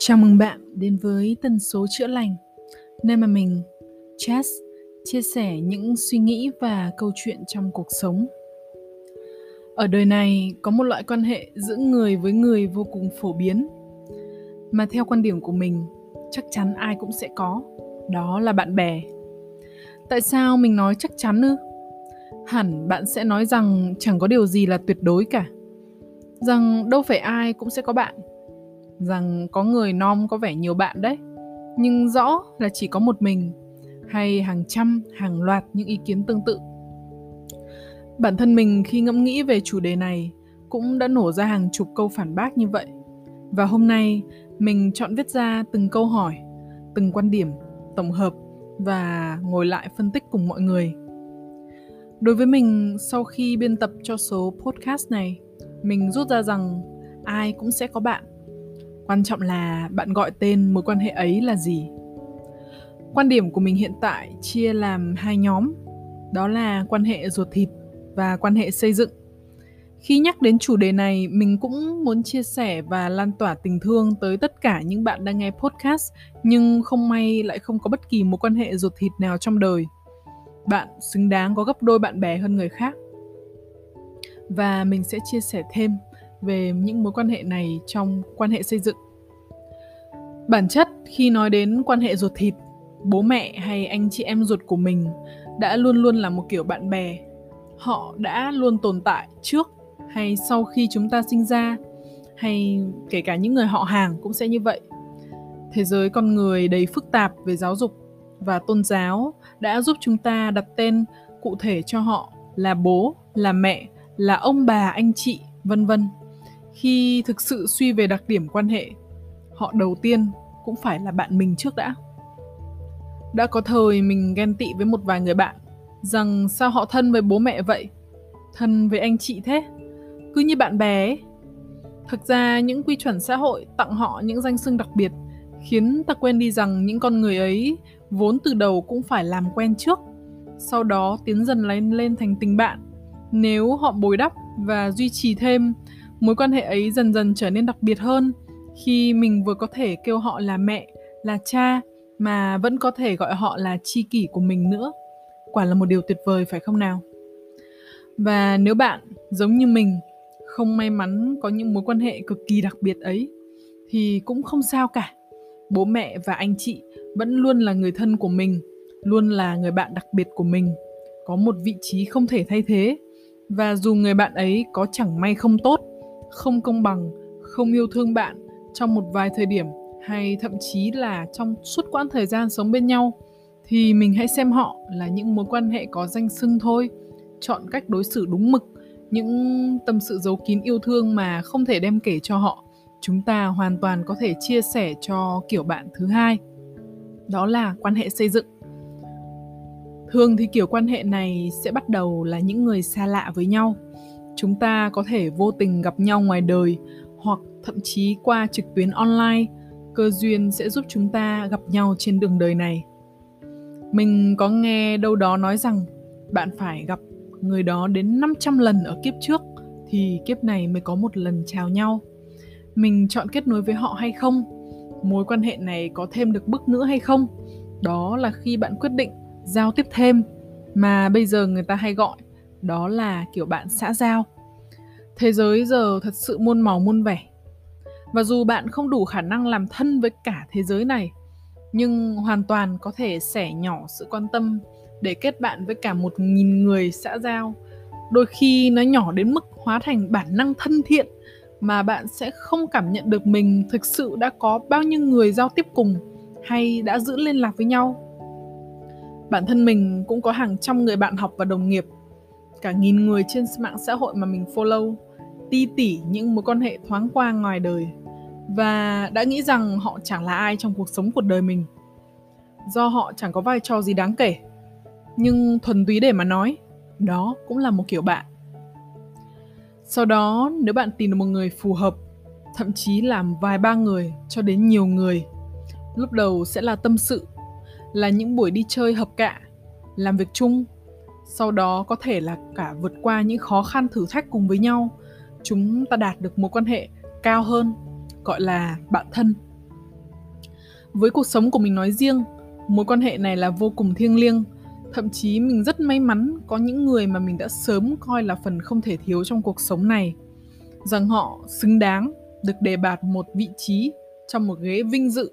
Chào mừng bạn đến với tần số chữa lành, nơi mà mình, Chess, chia sẻ những suy nghĩ và câu chuyện trong cuộc sống. Ở đời này có một loại quan hệ giữa người với người vô cùng phổ biến, mà theo quan điểm của mình, chắc chắn ai cũng sẽ có, đó là bạn bè. Tại sao mình nói chắc chắn ư? Hẳn bạn sẽ nói rằng chẳng có điều gì là tuyệt đối cả. Rằng đâu phải ai cũng sẽ có bạn rằng có người nom có vẻ nhiều bạn đấy. Nhưng rõ là chỉ có một mình, hay hàng trăm, hàng loạt những ý kiến tương tự. Bản thân mình khi ngẫm nghĩ về chủ đề này cũng đã nổ ra hàng chục câu phản bác như vậy. Và hôm nay, mình chọn viết ra từng câu hỏi, từng quan điểm, tổng hợp và ngồi lại phân tích cùng mọi người. Đối với mình, sau khi biên tập cho số podcast này, mình rút ra rằng ai cũng sẽ có bạn quan trọng là bạn gọi tên mối quan hệ ấy là gì. Quan điểm của mình hiện tại chia làm hai nhóm, đó là quan hệ ruột thịt và quan hệ xây dựng. Khi nhắc đến chủ đề này, mình cũng muốn chia sẻ và lan tỏa tình thương tới tất cả những bạn đang nghe podcast, nhưng không may lại không có bất kỳ mối quan hệ ruột thịt nào trong đời. Bạn xứng đáng có gấp đôi bạn bè hơn người khác. Và mình sẽ chia sẻ thêm về những mối quan hệ này trong quan hệ xây dựng. Bản chất, khi nói đến quan hệ ruột thịt, bố mẹ hay anh chị em ruột của mình đã luôn luôn là một kiểu bạn bè. Họ đã luôn tồn tại trước hay sau khi chúng ta sinh ra, hay kể cả những người họ hàng cũng sẽ như vậy. Thế giới con người đầy phức tạp về giáo dục và tôn giáo đã giúp chúng ta đặt tên cụ thể cho họ là bố, là mẹ, là ông bà, anh chị, vân vân khi thực sự suy về đặc điểm quan hệ, họ đầu tiên cũng phải là bạn mình trước đã. Đã có thời mình ghen tị với một vài người bạn, rằng sao họ thân với bố mẹ vậy? Thân với anh chị thế? Cứ như bạn bè ấy. Thực ra những quy chuẩn xã hội tặng họ những danh xưng đặc biệt khiến ta quên đi rằng những con người ấy vốn từ đầu cũng phải làm quen trước, sau đó tiến dần lên lên thành tình bạn. Nếu họ bồi đắp và duy trì thêm mối quan hệ ấy dần dần trở nên đặc biệt hơn. Khi mình vừa có thể kêu họ là mẹ, là cha, mà vẫn có thể gọi họ là chi kỷ của mình nữa, quả là một điều tuyệt vời, phải không nào? Và nếu bạn, giống như mình, không may mắn có những mối quan hệ cực kỳ đặc biệt ấy, thì cũng không sao cả. Bố mẹ và anh chị vẫn luôn là người thân của mình, luôn là người bạn đặc biệt của mình. Có một vị trí không thể thay thế, và dù người bạn ấy có chẳng may không tốt không công bằng, không yêu thương bạn trong một vài thời điểm hay thậm chí là trong suốt quãng thời gian sống bên nhau, thì mình hãy xem họ là những mối quan hệ có danh xưng thôi. Chọn cách đối xử đúng mực, những tâm sự giấu kín yêu thương mà không thể đem kể cho họ. Chúng ta hoàn toàn có thể chia sẻ cho kiểu bạn thứ hai. Đó là quan hệ xây dựng. Thường thì kiểu quan hệ này sẽ bắt đầu là những người xa lạ với nhau chúng ta có thể vô tình gặp nhau ngoài đời hoặc thậm chí qua trực tuyến online, cơ duyên sẽ giúp chúng ta gặp nhau trên đường đời này mình có nghe đâu đó nói rằng bạn phải gặp người đó đến 500 lần ở kiếp trước thì kiếp này mới có một lần chào nhau. Mình chọn kết nối với họ hay không? Mối quan hệ này có thêm được bước nữa hay không? Đó là khi bạn quyết định giao tiếp thêm mà bây giờ người ta hay gọi đó là kiểu bạn xã giao. Thế giới giờ thật sự muôn màu muôn vẻ. Và dù bạn không đủ khả năng làm thân với cả thế giới này, nhưng hoàn toàn có thể sẻ nhỏ sự quan tâm để kết bạn với cả một nghìn người xã giao. Đôi khi nó nhỏ đến mức hóa thành bản năng thân thiện mà bạn sẽ không cảm nhận được mình thực sự đã có bao nhiêu người giao tiếp cùng hay đã giữ liên lạc với nhau. Bản thân mình cũng có hàng trăm người bạn học và đồng nghiệp cả nghìn người trên mạng xã hội mà mình follow, ti tỉ những mối quan hệ thoáng qua ngoài đời, và đã nghĩ rằng họ chẳng là ai trong cuộc sống cuộc đời mình. Do họ chẳng có vai trò gì đáng kể, nhưng thuần túy để mà nói, đó cũng là một kiểu bạn. Sau đó, nếu bạn tìm được một người phù hợp, thậm chí làm vài ba người cho đến nhiều người, lúc đầu sẽ là tâm sự, là những buổi đi chơi hợp cạ, làm việc chung sau đó có thể là cả vượt qua những khó khăn thử thách cùng với nhau. Chúng ta đạt được mối quan hệ cao hơn, gọi là bạn thân. Với cuộc sống của mình nói riêng, mối quan hệ này là vô cùng thiêng liêng. Thậm chí mình rất may mắn có những người mà mình đã sớm coi là phần không thể thiếu trong cuộc sống này. Rằng họ xứng đáng được đề bạt một vị trí trong một ghế vinh dự.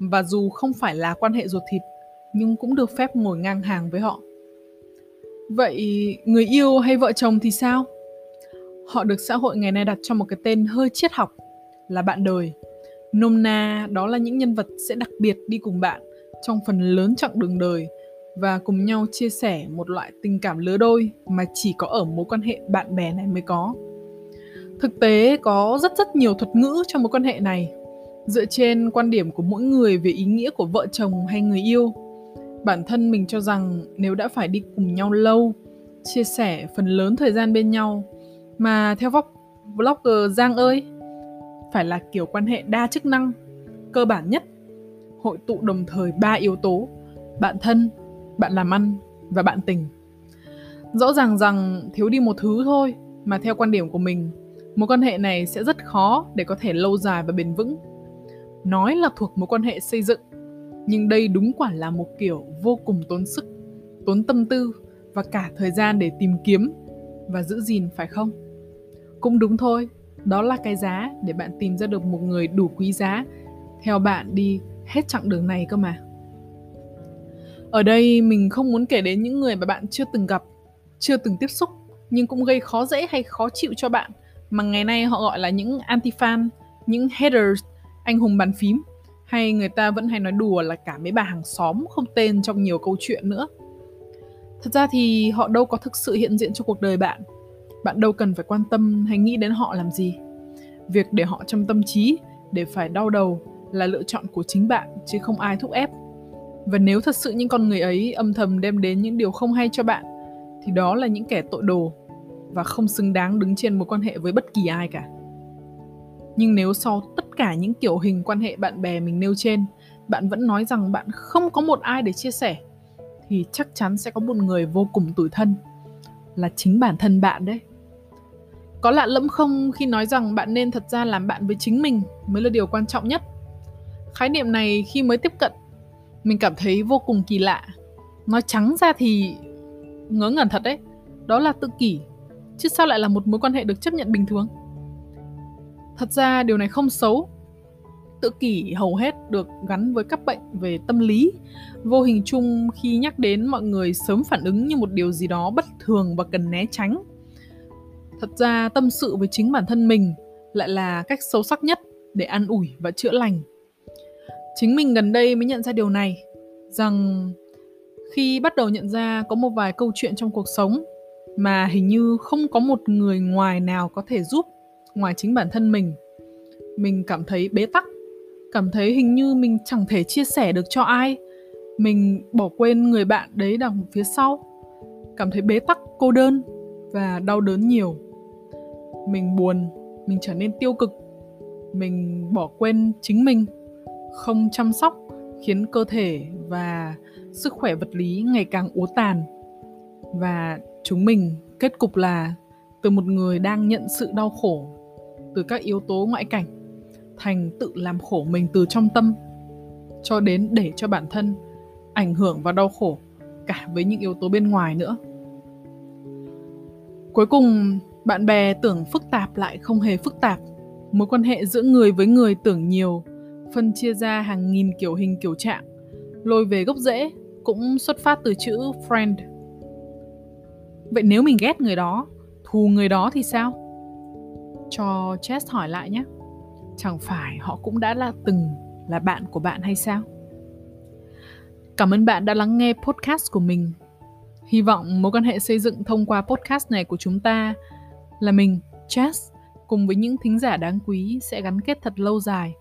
Và dù không phải là quan hệ ruột thịt, nhưng cũng được phép ngồi ngang hàng với họ vậy người yêu hay vợ chồng thì sao? Họ được xã hội ngày nay đặt cho một cái tên hơi triết học, là bạn đời. Nôm na đó là những nhân vật sẽ đặc biệt đi cùng bạn trong phần lớn chặng đường đời và cùng nhau chia sẻ một loại tình cảm lứa đôi mà chỉ có ở mối quan hệ bạn bè này mới có. Thực tế có rất rất nhiều thuật ngữ trong mối quan hệ này, dựa trên quan điểm của mỗi người về ý nghĩa của vợ chồng hay người yêu bản thân mình cho rằng nếu đã phải đi cùng nhau lâu, chia sẻ phần lớn thời gian bên nhau, mà theo vóc blogger giang ơi, phải là kiểu quan hệ đa chức năng, cơ bản nhất. Hội tụ đồng thời ba yếu tố, bạn thân, bạn làm ăn và bạn tình. Rõ ràng rằng thiếu đi một thứ thôi mà theo quan điểm của mình, mối quan hệ này sẽ rất khó để có thể lâu dài và bền vững. Nói là thuộc mối quan hệ xây dựng nhưng đây đúng quả là một kiểu vô cùng tốn sức, tốn tâm tư và cả thời gian để tìm kiếm và giữ gìn, phải không? Cũng đúng thôi, đó là cái giá để bạn tìm ra được một người đủ quý giá. Theo bạn đi hết chặng đường này cơ mà. Ở đây mình không muốn kể đến những người mà bạn chưa từng gặp, chưa từng tiếp xúc, nhưng cũng gây khó dễ hay khó chịu cho bạn, mà ngày nay họ gọi là những anti fan những haters, anh hùng bàn phím hay người ta vẫn hay nói đùa là cả mấy bà hàng xóm không tên trong nhiều câu chuyện nữa? Thật ra thì họ đâu có thực sự hiện diện trong cuộc đời bạn. Bạn đâu cần phải quan tâm hay nghĩ đến họ làm gì. Việc để họ trong tâm trí, để phải đau đầu là lựa chọn của chính bạn, chứ không ai thúc ép. Và nếu thật sự những con người ấy âm thầm đem đến những điều không hay cho bạn, thì đó là những kẻ tội đồ và không xứng đáng đứng trên một quan hệ với bất kỳ ai cả nhưng nếu sau tất cả những kiểu hình quan hệ bạn bè mình nêu trên, bạn vẫn nói rằng bạn không có một ai để chia sẻ, thì chắc chắn sẽ có một người vô cùng tủi thân, là chính bản thân bạn đấy. Có lạ lẫm không khi nói rằng bạn nên thật ra làm bạn với chính mình mới là điều quan trọng nhất? Khái niệm này khi mới tiếp cận, mình cảm thấy vô cùng kỳ lạ. Nói trắng ra thì ngớ ngẩn thật đấy, đó là tự kỷ, chứ sao lại là một mối quan hệ được chấp nhận bình thường? Thật ra điều này không xấu. Tự kỷ hầu hết được gắn với các bệnh về tâm lý. Vô hình chung, khi nhắc đến mọi người sớm phản ứng như một điều gì đó bất thường và cần né tránh. Thật ra, tâm sự với chính bản thân mình lại là cách sâu sắc nhất để an ủi và chữa lành. Chính mình gần đây mới nhận ra điều này, rằng khi bắt đầu nhận ra có một vài câu chuyện trong cuộc sống mà hình như không có một người ngoài nào có thể giúp ngoài chính bản thân mình. Mình cảm thấy bế tắc, cảm thấy hình như mình chẳng thể chia sẻ được cho ai. Mình bỏ quên người bạn đấy đằng phía sau. Cảm thấy bế tắc, cô đơn và đau đớn nhiều. Mình buồn, mình trở nên tiêu cực. Mình bỏ quên chính mình, không chăm sóc, khiến cơ thể và sức khỏe vật lý ngày càng úa tàn. Và chúng mình kết cục là từ một người đang nhận sự đau khổ từ các yếu tố ngoại cảnh, thành tự làm khổ mình từ trong tâm, cho đến để cho bản thân ảnh hưởng và đau khổ cả với những yếu tố bên ngoài nữa. Cuối cùng, bạn bè tưởng phức tạp lại không hề phức tạp. Mối quan hệ giữa người với người tưởng nhiều, phân chia ra hàng nghìn kiểu hình kiểu trạng, lôi về gốc rễ, cũng xuất phát từ chữ friend. Vậy nếu mình ghét người đó, thù người đó thì sao? Cho Chess hỏi lại nhé. Chẳng phải họ cũng đã là từng là bạn của bạn hay sao? Cảm ơn bạn đã lắng nghe podcast của mình. Hy vọng mối quan hệ xây dựng thông qua podcast này của chúng ta là mình, Chess, cùng với những thính giả đáng quý sẽ gắn kết thật lâu dài.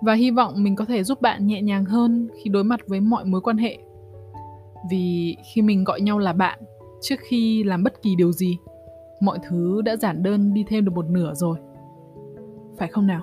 Và hy vọng mình có thể giúp bạn nhẹ nhàng hơn khi đối mặt với mọi mối quan hệ. Vì khi mình gọi nhau là bạn, trước khi làm bất kỳ điều gì mọi thứ đã giản đơn đi thêm được một nửa rồi. Phải không nào?